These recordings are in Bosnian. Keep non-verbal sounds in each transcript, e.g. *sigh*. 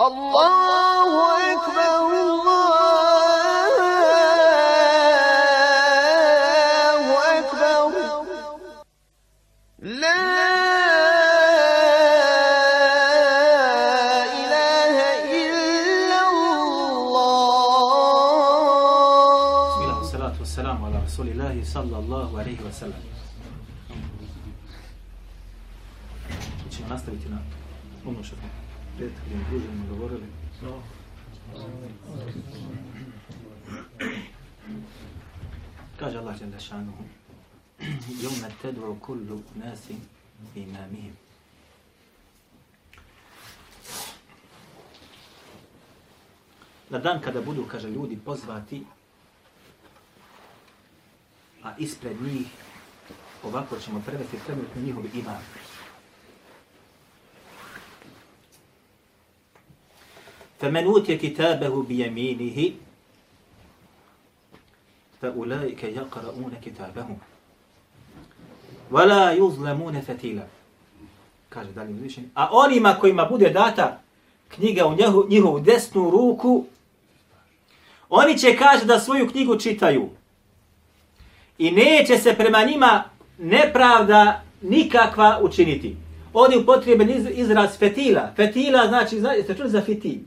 الله أكبر الله أكبر لا إله إلا الله بسم الله والصلاة والسلام على رسول الله صلى الله عليه وسلم ćemo nastaviti na ono što prethodnim druženima govorili. Kaže Allah jalla šanuhu Jome tedru kullu nasim imamihim. Na dan kada budu, kaže, ljudi pozvati a ispred njih, ovako ćemo prevesti trenutno njihov imam. فمن أوتي كتابه بيمينه فأولئك يقرؤون كتابهم ولا يظلمون فتيلا kaže dalje uzvišeni. A onima kojima bude data knjiga u njehu, njihovu desnu ruku, oni će kaže da svoju knjigu čitaju i neće se prema njima nepravda nikakva učiniti. Ovdje je upotreban iz, izraz fetila. Fetila znači, znate čuli za fitil?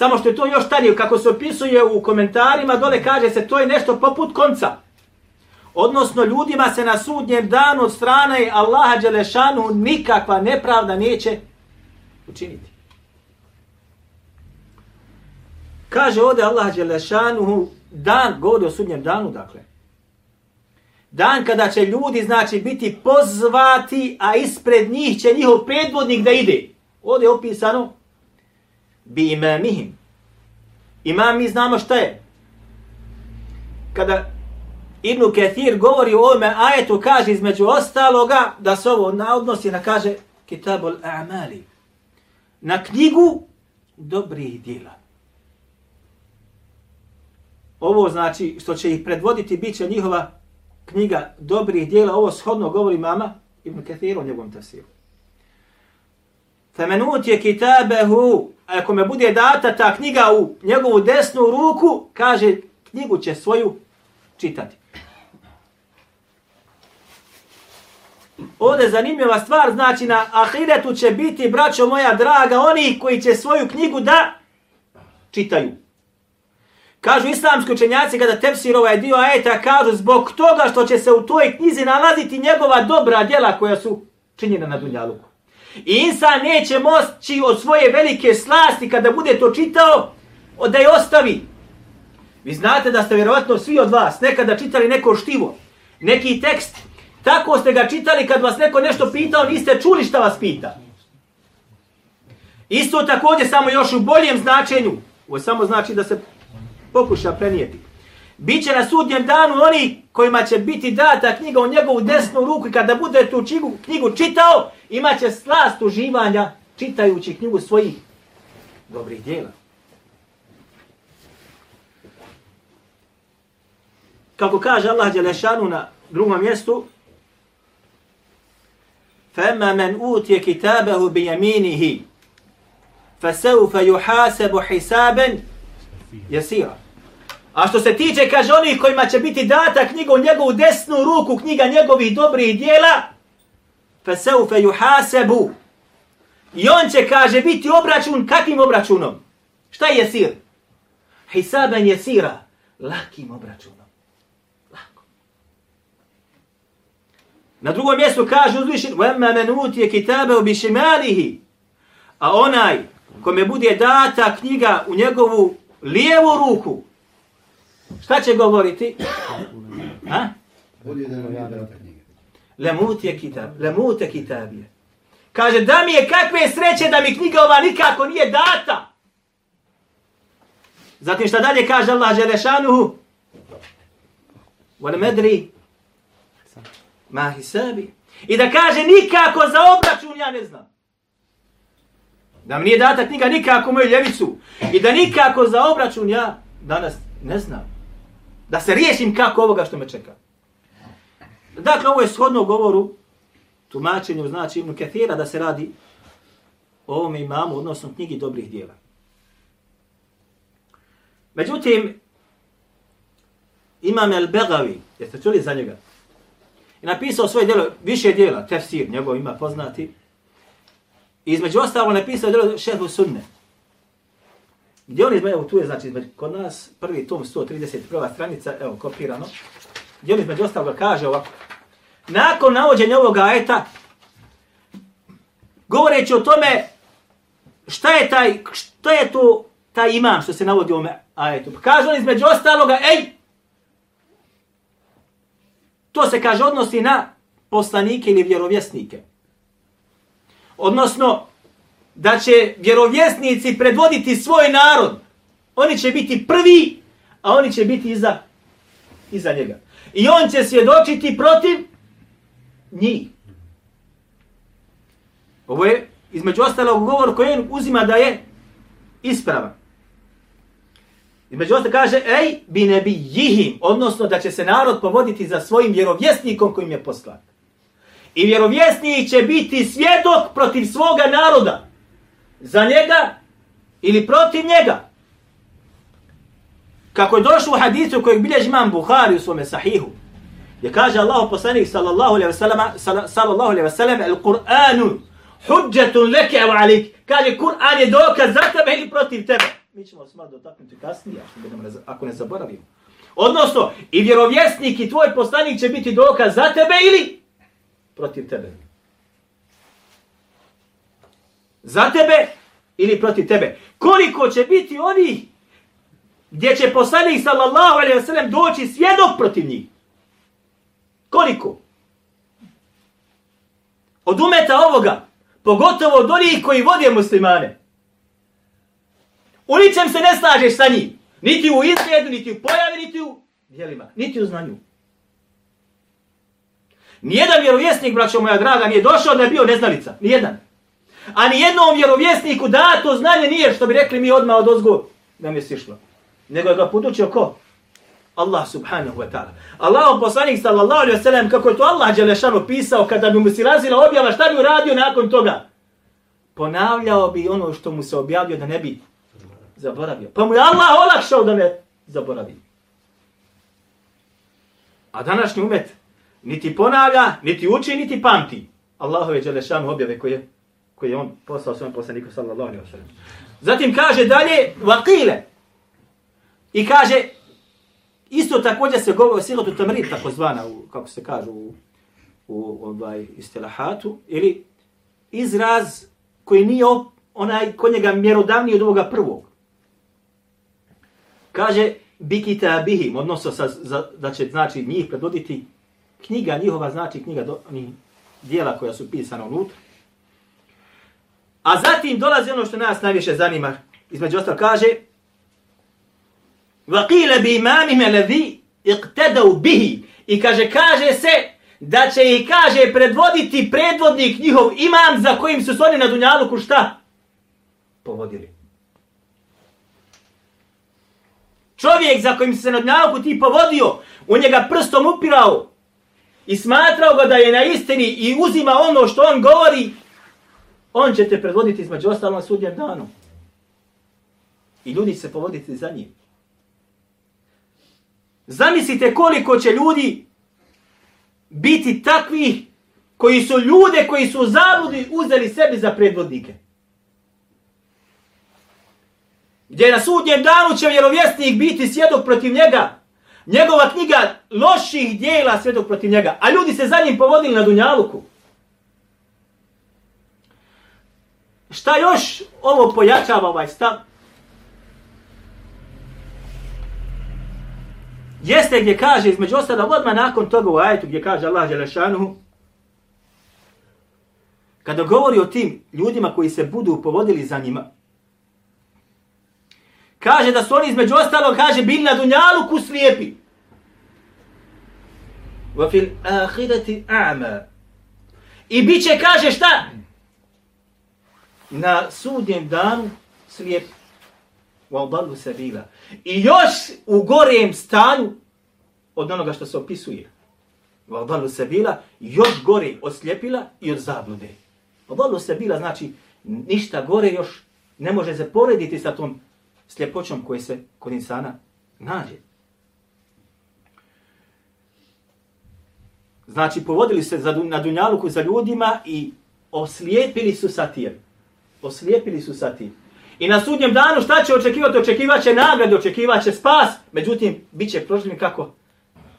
Samo što je to još starije, kako se opisuje u komentarima, dole kaže se to je nešto poput konca. Odnosno, ljudima se na sudnjem danu od strane Allaha Đelešanu nikakva nepravda neće učiniti. Kaže ovdje Allah Đelešanu dan, govori o sudnjem danu, dakle. Dan kada će ljudi, znači, biti pozvati, a ispred njih će njihov predvodnik da ide. Ovdje je opisano bi imamihim. Imam mi znamo šta je. Kada Ibn Kathir govori o ovome ajetu, kaže između ostaloga da se ovo na odnosi na kaže Kitabul A'mali. Na knjigu dobrih djela. Ovo znači što će ih predvoditi bit će njihova knjiga dobrih djela. Ovo shodno govori mama Ibn Kathir o njegovom tafsiru. Femenut je kitabehu, ako me bude data ta knjiga u njegovu desnu ruku, kaže knjigu će svoju čitati. Ovdje zanimljiva stvar, znači na ahiretu će biti, braćo moja draga, oni koji će svoju knjigu da čitaju. Kažu islamski učenjaci kada tefsir ovaj dio ajeta, kažu zbog toga što će se u toj knjizi nalaziti njegova dobra djela koja su činjena na Dunjaluku. I insan neće moći od svoje velike slasti kada bude to čitao, da je ostavi. Vi znate da ste vjerovatno svi od vas nekada čitali neko štivo, neki tekst, tako ste ga čitali kad vas neko nešto pitao, niste čuli šta vas pita. Isto također, samo još u boljem značenju, ovo samo znači da se pokuša prenijeti. Biće na sudnjem danu oni kojima će biti data knjiga u njegovu desnu ruku i kada bude tu knjigu, knjigu čitao, imaće slast uživanja čitajući knjigu svojih dobrih djela. Kako kaže Allah Đelešanu na drugom mjestu, فَأَمَّا مَنْ أُوتِيَ كِتَابَهُ بِيَمِينِهِ فَسَوْفَ يُحَاسَبُ حِسَابًا يَسِيرًا A što se tiče, kaže, onih kojima će biti data knjiga u njegovu desnu ruku, knjiga njegovih dobrih dijela, فَسَوْفَ يُحَاسَبُ I on će, kaže, biti obračun, kakvim obračunom? Šta je sir? Hisaben je sira, lakim obračunom. Lako. Na drugom mjestu kaže uzvišen, وَمَّا مَنْ أُوتِيَ كِتَابَهُ بِشِمَالِهِ A onaj kome bude data knjiga u njegovu lijevu ruku, Šta će govoriti? Ha? Lemut je kitab, lemut je kitabije. Kaže, da mi je kakve sreće da mi knjiga ova nikako nije data. Zatim šta dalje kaže Allah Želešanuhu? Wal medri ma hisabi. I da kaže nikako za obračun ja ne znam. Da mi nije data knjiga nikako moju ljevicu. I da nikako za obračun ja danas ne znam. Da se riješim kako ovoga što me čeka. Dakle, ovo je shodno govoru, tumačenju, znači Ibn Kathira, da se radi o ovome imamu, odnosno knjigi dobrih dijela. Međutim, imam El-Begavi, jeste čuli za njega? I napisao svoje djelo, više djela, tefsir, njegov ima poznati. I između ostalo napisao djelo šehu sunne. Gdje on između, tu je znači između, kod nas, prvi tom 131. stranica, evo, kopirano. Gdje on između ostalo kaže ovako. Nakon navođenja ovog ajeta, govoreći o tome šta je taj, šta je to taj imam što se navodi u ovome ajetu. Pa kaže on između ostaloga, ej, to se kaže odnosi na poslanike ili vjerovjesnike. Odnosno, da će vjerovjesnici predvoditi svoj narod. Oni će biti prvi, a oni će biti iza, iza njega. I on će svjedočiti protiv njih. Ovo je između ostalog govor koji on uzima da je ispravan. Između ostalog kaže, ej, bi ne bi jihim, odnosno da će se narod povoditi za svojim vjerovjesnikom kojim je poslan. I vjerovjesnik će biti svjedok protiv svoga naroda. Za njega ili protiv njega. Kako je došlo u hadisu kojeg bilježi imam Buhari u svome sahihu. Gdje kaže Allah poslanik sallallahu alaihi wasallam, sallallahu alaihi wasallam, el Kur'anu hudžetun leke wa alik. Kaže, Kur'an je dokaz za tebe ili protiv tebe. Mi ćemo se malo dotaknuti kasnije, ako ne zaboravimo. Odnosno, i vjerovjesnik i tvoj poslanik će biti dokaz za tebe ili protiv tebe. Za tebe ili protiv tebe. Koliko će biti oni gdje će poslanik sallallahu alaihi wa sallam doći svjedok protiv njih? Koliko? Od umeta ovoga, pogotovo od onih koji vode muslimane. U ničem se ne slažeš sa njim. Niti u izgledu, niti u pojavi, niti u dijelima, niti u znanju. Nijedan vjerovjesnik, braćo moja draga, nije došao da je bio neznalica. Nijedan. A nijednom vjerovjesniku da to znanje nije, što bi rekli mi odmah od ozgo, da mi je sišlo. Nego je ga podučio ko? Allah subhanahu wa ta'ala. Allahom poslanik sallallahu alaihi wa sallam, kako je to Allah Đelešanu pisao, kada bi mu si razila objava, šta bi uradio nakon toga? Ponavljao bi ono što mu se objavio da ne bi zaboravio. Pa mu je Allah olakšao da ne zaboravi. A današnji umet niti ponavlja, niti uči, niti pamti. Allahove Đelešanu objave koje, koji je on poslao svojom poslaniku sallallahu alaihi wa sallam. Zatim kaže dalje, vakile. I kaže, isto također se govori o silotu tamrid, tako zvana, u, kako se kaže u, u ovaj, istilahatu, ili izraz koji nije onaj kod njega mjerodavniji od ovoga prvog. Kaže, bikita bihim, odnosno sa, za, da će znači njih predvoditi knjiga njihova, znači knjiga do, njih, dijela koja su pisana unutra. A zatim dolazi ono što nas najviše zanima, između ostalo kaže, وَقِيلَ بِمَامِهِ الَّذِي اِقْتَدَوْ بِهِ I kaže, kaže se da će ih, kaže, predvoditi predvodnik njihov imam za kojim su se oni na Dunjaluku šta? Povodili. Čovjek za kojim se na Dunjaluku ti povodio, u njega prstom upirao i smatrao ga da je na istini i uzima ono što on govori, on će te predvoditi između ostalom sudnjem danu. I ljudi se povoditi za njim. Zamislite koliko će ljudi biti takvi koji su ljude koji su zabudi uzeli sebi za predvodnike. Gdje na sudnjem danu će vjerovjesnik biti svjedok protiv njega. Njegova knjiga loših dijela svjedok protiv njega. A ljudi se za njim povodili na Dunjaluku. Šta još ovo pojačava ovaj stav? jeste gdje kaže, između ostala, odmah nakon toga u ajetu gdje kaže Allah Želešanuhu, kada govori o tim ljudima koji se budu povodili za njima, kaže da su oni između ostalog, kaže, bili na dunjalu slijepi. Wa fil ahireti a'ma. I bit će, kaže, šta? Na sudnjem danu slijepi. se bila. I još u gorem stanju od onoga što se opisuje. Valdalu se bila još gore od sljepila i od zablude. Valdalu se bila znači ništa gore još ne može se porediti sa tom sljepoćom koje se kod insana nađe. Znači, povodili se za, na Dunjaluku za ljudima i oslijepili su sa tim. Oslijepili su sa tim. I na sudnjem danu šta će očekivati? Očekivaće nagradu, nagrade, spas. Međutim, bit će proživljen kako?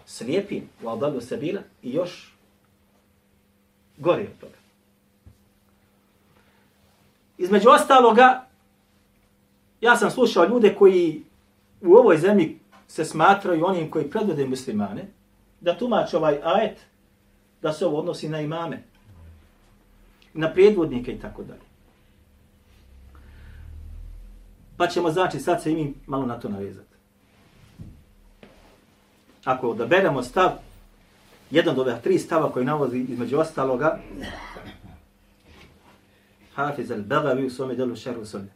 Slijepim u Albalu Sabila i još gori od toga. Između ostaloga, ja sam slušao ljude koji u ovoj zemlji se smatraju onim koji predvode muslimane, da tumače ovaj ajet, da se ovo odnosi na imame, na predvodnike i tako dalje. Pa ćemo znači sad se i mi malo na to navezati. Ako odaberemo stav, jedan od ove tri stava koji navozi između ostaloga, Hafiz al-Bagavi u svome delu šeru sunne.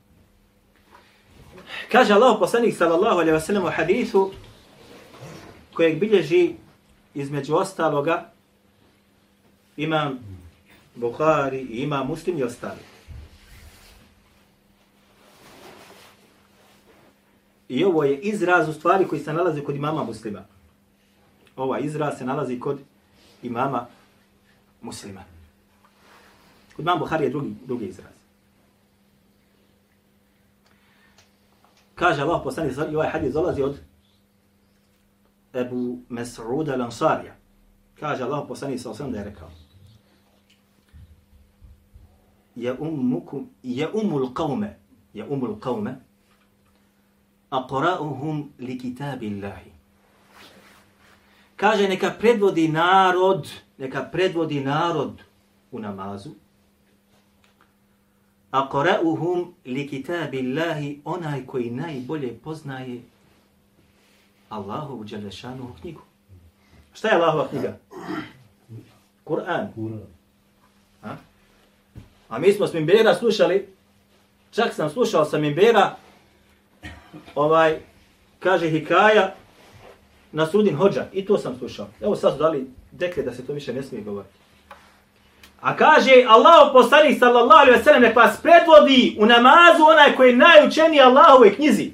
Kaže Allah poslanik sallallahu alaihi wa sallam u hadithu kojeg bilježi između ostaloga imam Bukhari i imam Muslim i ostali. I ovo je izraz u stvari koji se nalazi kod imama muslima. Ova izraz se nalazi kod imama muslima. Kod imama Buhari je drugi, drugi izraz. Kaže Allah poslani i ovaj hadis dolazi od Ebu Mes'uda al-Ansarija. Kaže Allah poslani sa osam da je rekao je ummukum je umul qawme je umul qawme aqra'uhum li kitabillahi. Kaže neka predvodi narod, neka predvodi narod u namazu. Aqra'uhum li kitabillahi onaj koji najbolje poznaje Allahovu dželešanu knjigu. Šta je Allahova knjiga? Kur'an. Ha? A mi smo s Mimbera slušali, čak sam slušao sa Mimbera, ovaj, kaže Hikaja, na sudin hođa. I to sam slušao. Evo sad su dali dekle da se to više ne smije govoriti. A kaže Allah poslanik sallallahu alejhi ve sellem nek vas predvodi u namazu onaj koji je najučeniji Allahove knjizi.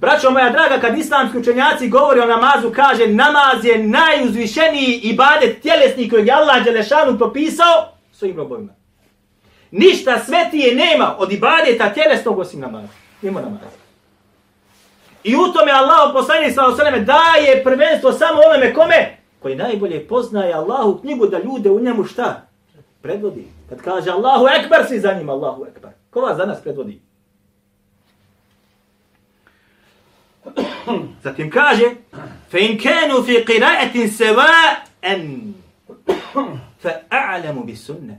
Braćo moja draga, kad islamski učenjaci govori o namazu, kaže namaz je najuzvišeniji ibadet tjelesni kojeg je Allah Đelešanu propisao svojim robovima. Ništa svetije nema od ibadeta tjelesnog osim namaza. Nimo namaza. I u tome Allah poslanik sallallahu alejhi ve daje prvenstvo samo onome kome koji najbolje poznaje Allahu knjigu da ljude u njemu šta? Predvodi. Kad kaže Allahu ekber, svi za njim Allahu ekber. Ko vas danas predvodi? *clears throat* Zatim kaže fe in kanu fi qira'atin sawa'an fa a'lamu bis sunnah.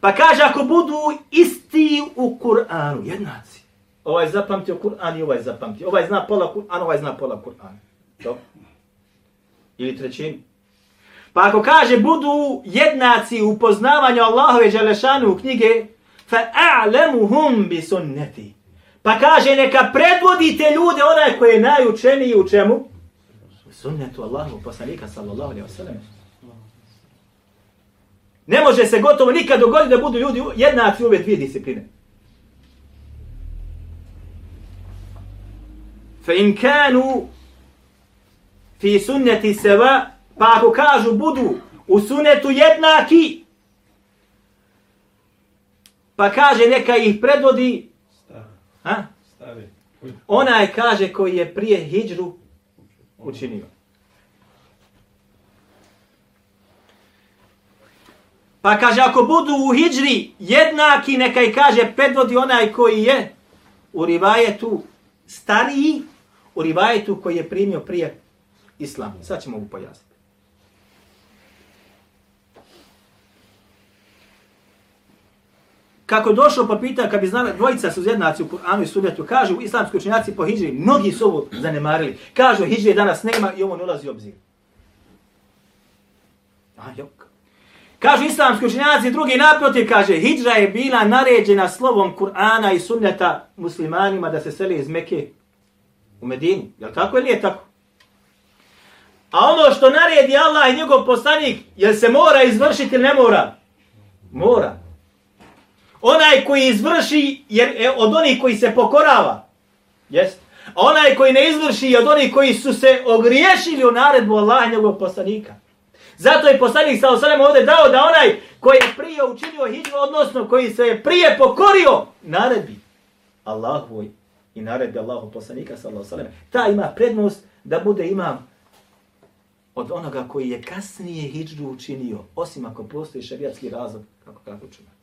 Pa kaže ako budu isti u Kur'anu, jednaci. Ovaj zapamtio Kur'an i ovaj zapamtio. Ovaj zna pola Kur'an, ovaj zna pola Kur'an. To? Ili trećinu. Pa ako kaže budu jednaci u poznavanju Allahove Želešanu u knjige, fa a'lemuhum bi sunneti. Pa kaže neka predvodite ljude onaj koji je najučeniji u čemu? U sunnetu Allahu poslanika sallallahu alaihi wa sallam. Ne može se gotovo nikad dogoditi da budu ljudi jednaci u ove dvije discipline. Fa in kanu fi sunneti seva, pa ako kažu budu u sunnetu jednaki, pa kaže neka ih predvodi, ha? onaj kaže koji je prije hijđru učinio. Pa kaže, ako budu u hijđri jednaki, neka i kaže, predvodi onaj koji je u rivajetu stariji, u rivajetu koji je primio prije islam. Sad ćemo mu pojasniti. Kako je došlo pa pita, kad bi znala, dvojica su zjednaci u Kur'anu i Sunnetu, kažu islamski učenjaci po hijri, mnogi su ovo zanemarili. Kažu, hijri danas nema i ovo ne ulazi u obzir. A, jok. Kažu islamski učenjaci, drugi naprotiv, kaže, hijra je bila naređena slovom Kur'ana i sunneta muslimanima da se seli iz Mekke u Medini. Je li tako ili nije tako? A ono što naredi Allah i njegov poslanik, je se mora izvršiti ili ne mora? Mora. Onaj koji izvrši jer je od onih koji se pokorava. Jest. A onaj koji ne izvrši je od onih koji su se ogriješili u naredbu Allaha i njegovog poslanika. Zato je poslanik sa osanem ovdje dao da onaj koji je prije učinio hijđu, odnosno koji se je prije pokorio naredbi Allahu i naredbe Allahu poslanika ve sellem ta ima prednost da bude imam od onoga koji je kasnije hijđu učinio, osim ako postoji šarijatski razlog, kako kako učinati.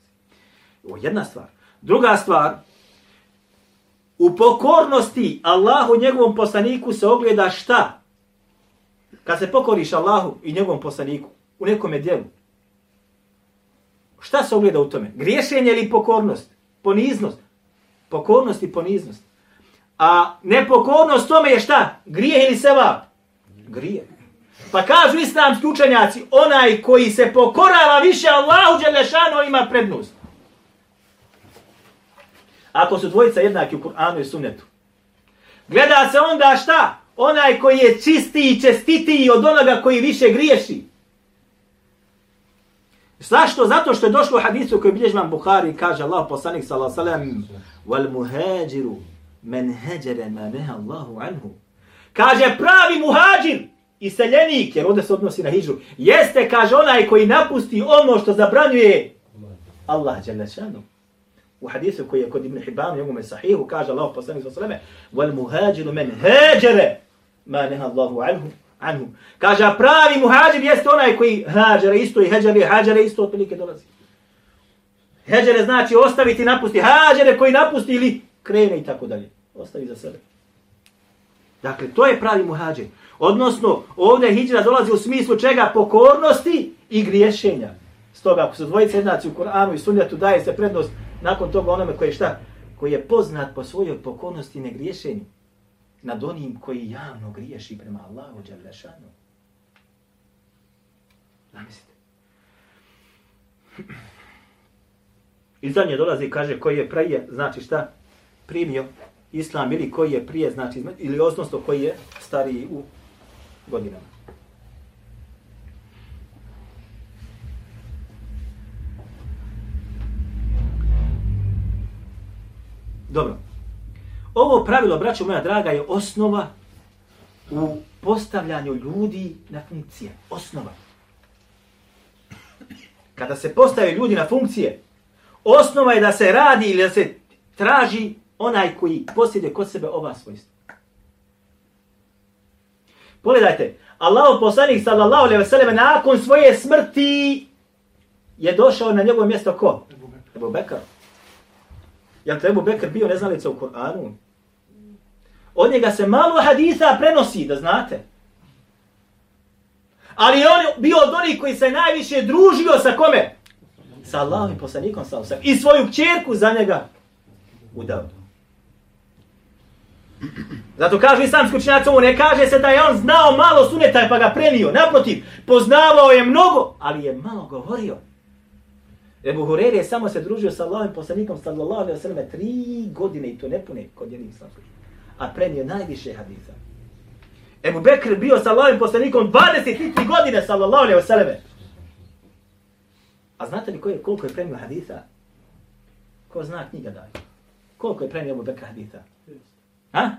Ovo jedna stvar. Druga stvar, u pokornosti Allahu njegovom poslaniku se ogleda šta? Kad se pokoriš Allahu i njegovom poslaniku u nekom djelu, Šta se ogleda u tome? Griješenje ili pokornost? Poniznost. Pokornost i poniznost. A nepokornost tome je šta? Grije ili sevap? Grije. Pa kažu islamski učenjaci, onaj koji se pokorava više Allahu Đelešanu ima prednost. Ako su dvojica jednaki u Kur'anu i Sunnetu. Gleda se onda šta? Onaj koji je čistiji i čestitiji od onoga koji više griješi. Zašto? Zato što je došlo u hadisu koji bilježi vam Buhari kaže Allah poslanik sallallahu alejhi ve sellem: wal muhađiru men heđere ma neha Allahu anhu. Kaže pravi muhađir i seljenik, jer ovdje se odnosi na hijđu, jeste, kaže onaj koji napusti ono što zabranjuje Allah Đelešanu. U hadisu koji je kod Ibn Hibban, u njegovome sahihu, kaže Allah poslanik sa sveme, wal muhađiru men heđere ma neha Allahu anhu. anhu. Kaže, pravi muhađir jeste onaj koji hađere isto i heđere, hađere isto otprilike dolazi. Heđere znači ostaviti, napusti. Hađere koji napusti ili krene i tako dalje. Ostavi za sebe. Dakle, to je pravi muhađir. Odnosno, ovdje hijđra dolazi u smislu čega? Pokornosti i griješenja. Stoga, ako su dvojice jednaci u Koranu i Sunjatu, daje se prednost nakon toga onome koji je šta? Koji je poznat po svojoj pokornosti i negriješenju nad onim koji javno griješi prema Allahu Đalešanu. Zamislite. *clears throat* I zadnje dolazi i kaže koji je prije, znači šta? Primio islam ili koji je prije, znači, ili odnosno koji je stariji u godinama. Dobro. Ovo pravilo, braćo moja draga, je osnova u postavljanju ljudi na funkcije. Osnova. Kada se postavaju ljudi na funkcije, osnova je da se radi ili da se traži onaj koji posjeduje kod sebe ova svojstva. Pogledajte, Allah poslanik sallallahu alejhi ve sellem nakon svoje smrti je došao na njegovo mjesto ko? Ebu Bekr. Jel to Ebu Bekr bio neznalica u Kur'anu? Od njega se malo hadisa prenosi, da znate. Ali on bio od onih koji se najviše družio sa kome? Sa Allahom i poslanikom sa. I svoju čerku za njega udao. Zato kažu islamski učinjaci ovo, ne kaže se da je on znao malo suneta pa ga prenio. Naprotiv, poznavao je mnogo, ali je malo govorio. Ebu Hurere je samo se družio sa Allahom poslanikom sallallahu alaihi wasallam tri godine i to ne pune kod jednih islamskih a prenio najviše hadisa. Ebu Bekr bio sa Allahom poslanikom 23 godine sallallahu alaihi wasallam. A znate li koje, koliko je prenio hadisa? Ko zna knjiga daje? Koliko je prenio Ebu Bekr hadisa? Ha?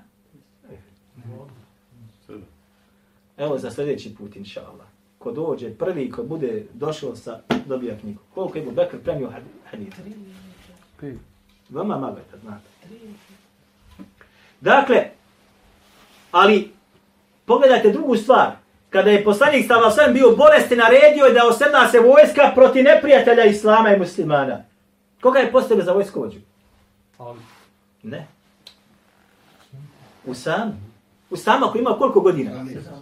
Evo za sljedeći put, inša Allah. Ko dođe prvi, ko bude došao sa, dobija knjigu. Koliko je Bekr prenio hadisa? Vama malo je, znate. Dakle, ali pogledajte drugu stvar. Kada je poslanik stava sam bio bolesti, naredio je da osredna se vojska proti neprijatelja Islama i muslimana. Koga je postavio za vojskovođu? Ne. Usam. Usama koji ima koliko godina?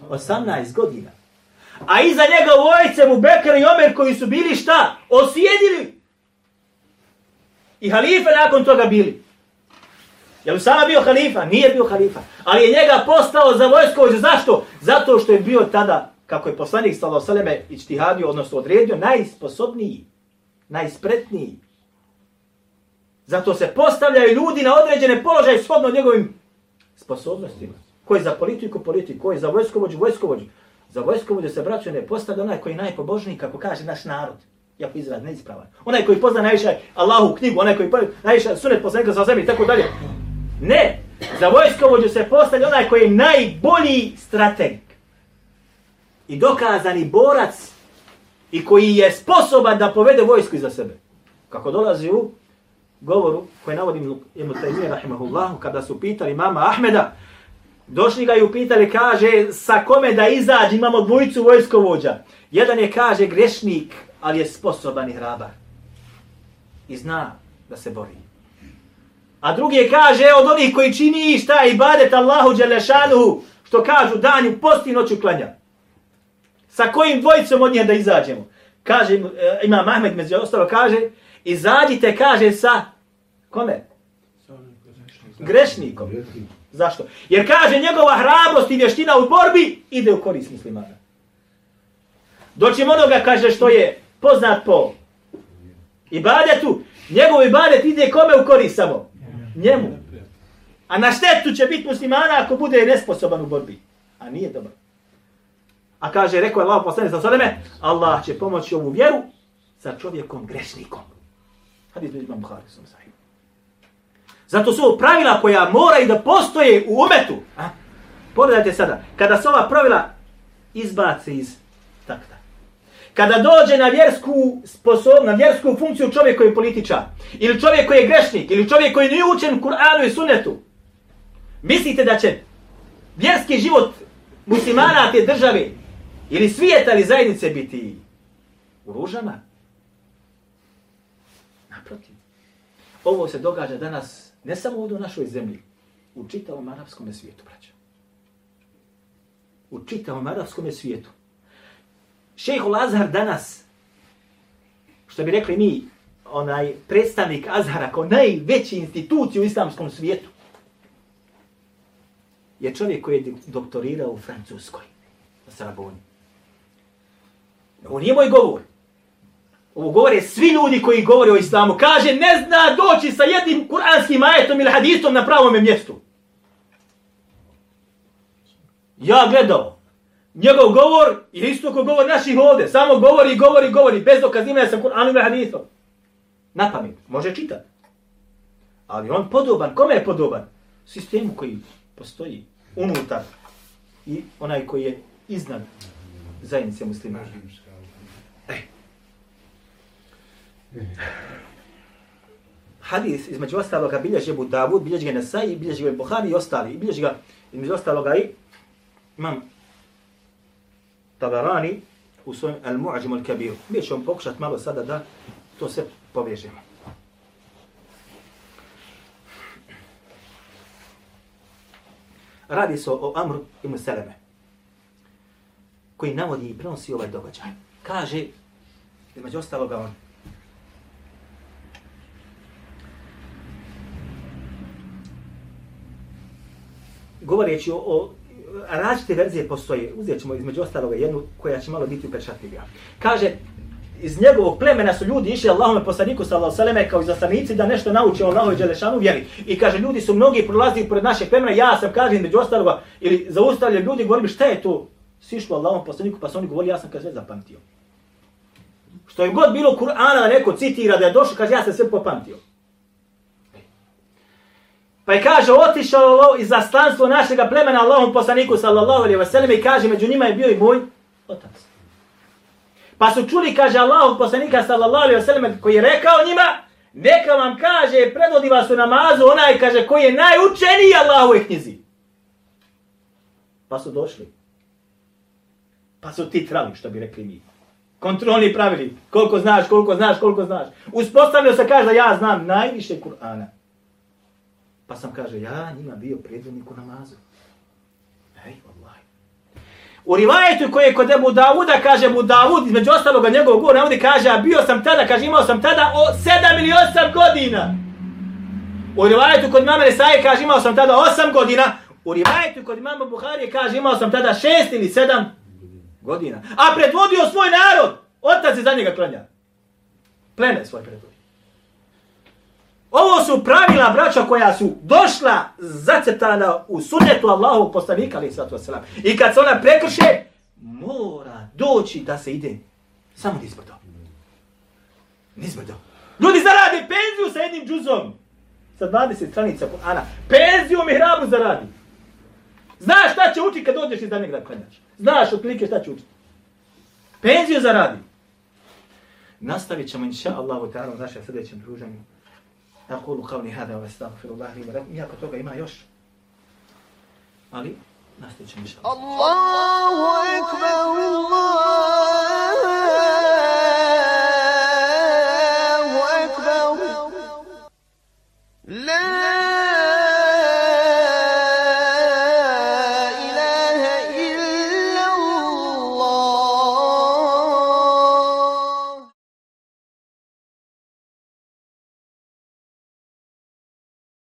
18 godina. A iza njega vojce mu Bekar i Omer koji su bili šta? Osjedili. I halife nakon toga bili. Je li sama bio halifa? Nije bio halifa. Ali je njega postao za vojskovođu. Zašto? Zato što je bio tada, kako je poslanik Salao Saleme ičtihadio, odnosno odredio, najsposobniji, najspretniji. Zato se postavljaju ljudi na određene položaje shodno njegovim sposobnostima. Ko je za politiku, politiku. Ko je za vojskovođu, vojskovođu. Za vojskovođu se braćo ne postavlja onaj koji je najpobožniji, kako kaže naš narod. Iako izraz neispravan. Onaj koji pozna najviše Allahu knjigu, onaj koji najviše sunet poslanika za zemlji i tako dalje. Ne, za vojskovođu se postavlja onaj koji je najbolji strateg. I dokazani borac i koji je sposoban da povede vojsku iza sebe. Kako dolazi u govoru koji navodim Ibn Taymiyyah rahimahullahu kada su pitali mama Ahmeda došli ga i upitali kaže sa kome da izađe imamo dvojicu vojskovođa. Jedan je kaže grešnik ali je sposoban i hrabar. I zna da se bori. A drugi je kaže od onih koji čini šta i ibadet Allahu Đelešanuhu, što kažu danju posti noću klanja. Sa kojim dvojicom od njih da izađemo? Kaže eh, imam ima Mahmed među ostalo kaže izađite, kaže, sa kome? Grešnikom. Zašto? Jer kaže njegova hrabrost i vještina u borbi ide u korist muslimana. Doćim onoga, kaže, što je poznat po ibadetu, njegov ibadet ide kome u korist samo? Njemu. A na štetu će biti muslimana ako bude nesposoban u borbi. A nije dobro. A kaže, rekao je Allah poslanik sa Allah će pomoći ovu vjeru sa čovjekom grešnikom. Hadis bi imam Bukhari sam sahih. Zato su pravila koja moraju da postoje u umetu. A? Pogledajte sada, kada se ova pravila izbace iz takta. Kada dođe na vjersku sposob, na vjersku funkciju čovjek koji je političar, ili čovjek koji je grešnik, ili čovjek koji nije učen Kur'anu i Sunnetu, mislite da će vjerski život muslimana te države ili svijeta ili zajednice biti u ružama? Naprotiv. Ovo se događa danas ne samo ovdje u našoj zemlji, u čitavom arapskom svijetu, braćo. U čitavom arapskom svijetu. Šejh Azhar danas, što bi rekli mi, onaj predstavnik Azhara kao najveći instituciju u islamskom svijetu, je čovjek koji je doktorirao u Francuskoj, na Saraboni. Ovo nije moj govor. Ovo govore svi ljudi koji govore o islamu. Kaže, ne zna doći sa jednim kuranskim ajetom ili hadisom na pravom mjestu. Ja gledao. Njegov govor je isto kao govor naših ovde. Samo govori, govori, govori. Bez dokazivanja sa Kur'anom ili hadisom. Na pamet. Može čitati. Ali on podoban. Kome je podoban? Sistemu koji postoji unutar i onaj koji je iznad zajednice muslimana. Hadis između ostaloga bilježi Ebu Davud, bilježi ga Nesai, bilježi ga Buhari i ostali. Bilježi ga između ostaloga i imam Tabarani u svojim Al-Mu'ađimu Al-Kabiru. Mi ćemo pokušati malo sada da to sve povežemo. Radi se o Amru ibn Seleme koji navodi i prenosi ovaj događaj. Kaže, između ostaloga on, govoreći o, o različite verzije postoje, uzet ćemo između ostaloga jednu koja će malo biti upečatljivija. Kaže, iz njegovog plemena su ljudi išli Allahome poslaniku sallallahu saleme kao izaslanici da nešto nauče o Allahove Đelešanu vjeri. I kaže, ljudi su mnogi prolazili pored naše plemena, ja sam, kaže, između ostaloga, ili zaustavljaju ljudi, govorili, šta je to? Sišlo Allahom poslaniku, pa su oni govorili, ja sam kaže sve zapamtio. Što je god bilo Kur'ana da neko citira da je došao, kaže, ja sam sve popamtio. Pa je kaže, otišao iz zaslanstvo našega plemena Allahom poslaniku sallallahu alaihi wasallam i kaže, među njima je bio i moj otac. Pa su čuli, kaže Allahom poslanika sallallahu alaihi wasallam koji je rekao njima, neka vam kaže, predvodi vas u namazu onaj, kaže, koji je najučeniji Allahove knjizi. Pa su došli. Pa su ti trali, što bi rekli mi. Kontrolni pravili. Koliko znaš, koliko znaš, koliko znaš. Uspostavljao se kaže ja znam najviše Kur'ana. Pa sam kaže, ja njima bio predvodnik u namazu. Ej, vallahi. U rivajetu koji je kod Ebu Davuda, kaže mu Davud, između ostaloga njegovog govora, ovdje kaže, a bio sam tada, kaže, imao sam tada o 7 ili 8 godina. U rivajetu kod mame Nesaje, kaže, imao sam tada 8 godina. U rivajetu kod mama Buharije, kaže, imao sam tada 6 ili 7 godina. A predvodio svoj narod. Otac je za njega klanja. Pleme svoj predvodio. Ovo su pravila, braća, koja su došla zacetana u sunnetu Allahu poslanika, ali sallatu wasalam. I kad se ona prekrše, mora doći da se ide. Samo nizbrdo. Nizbrdo. Ljudi zarade penziju sa jednim džuzom. Sa 20 stranica Kur'ana. Penziju mi hrabu zaradi. Znaš šta će učiti kad dođeš iz danog klanjač. Znaš otprilike šta će učiti. Penziju zaradi. Nastavit ćemo inša Allah, ta'ala u našem sljedećem druženju. أقول قولي هذا واستغفر الله لي ولكم إياك توقع إما يوش Ali, nastavit ćemo inša Allah. الله أكبر الله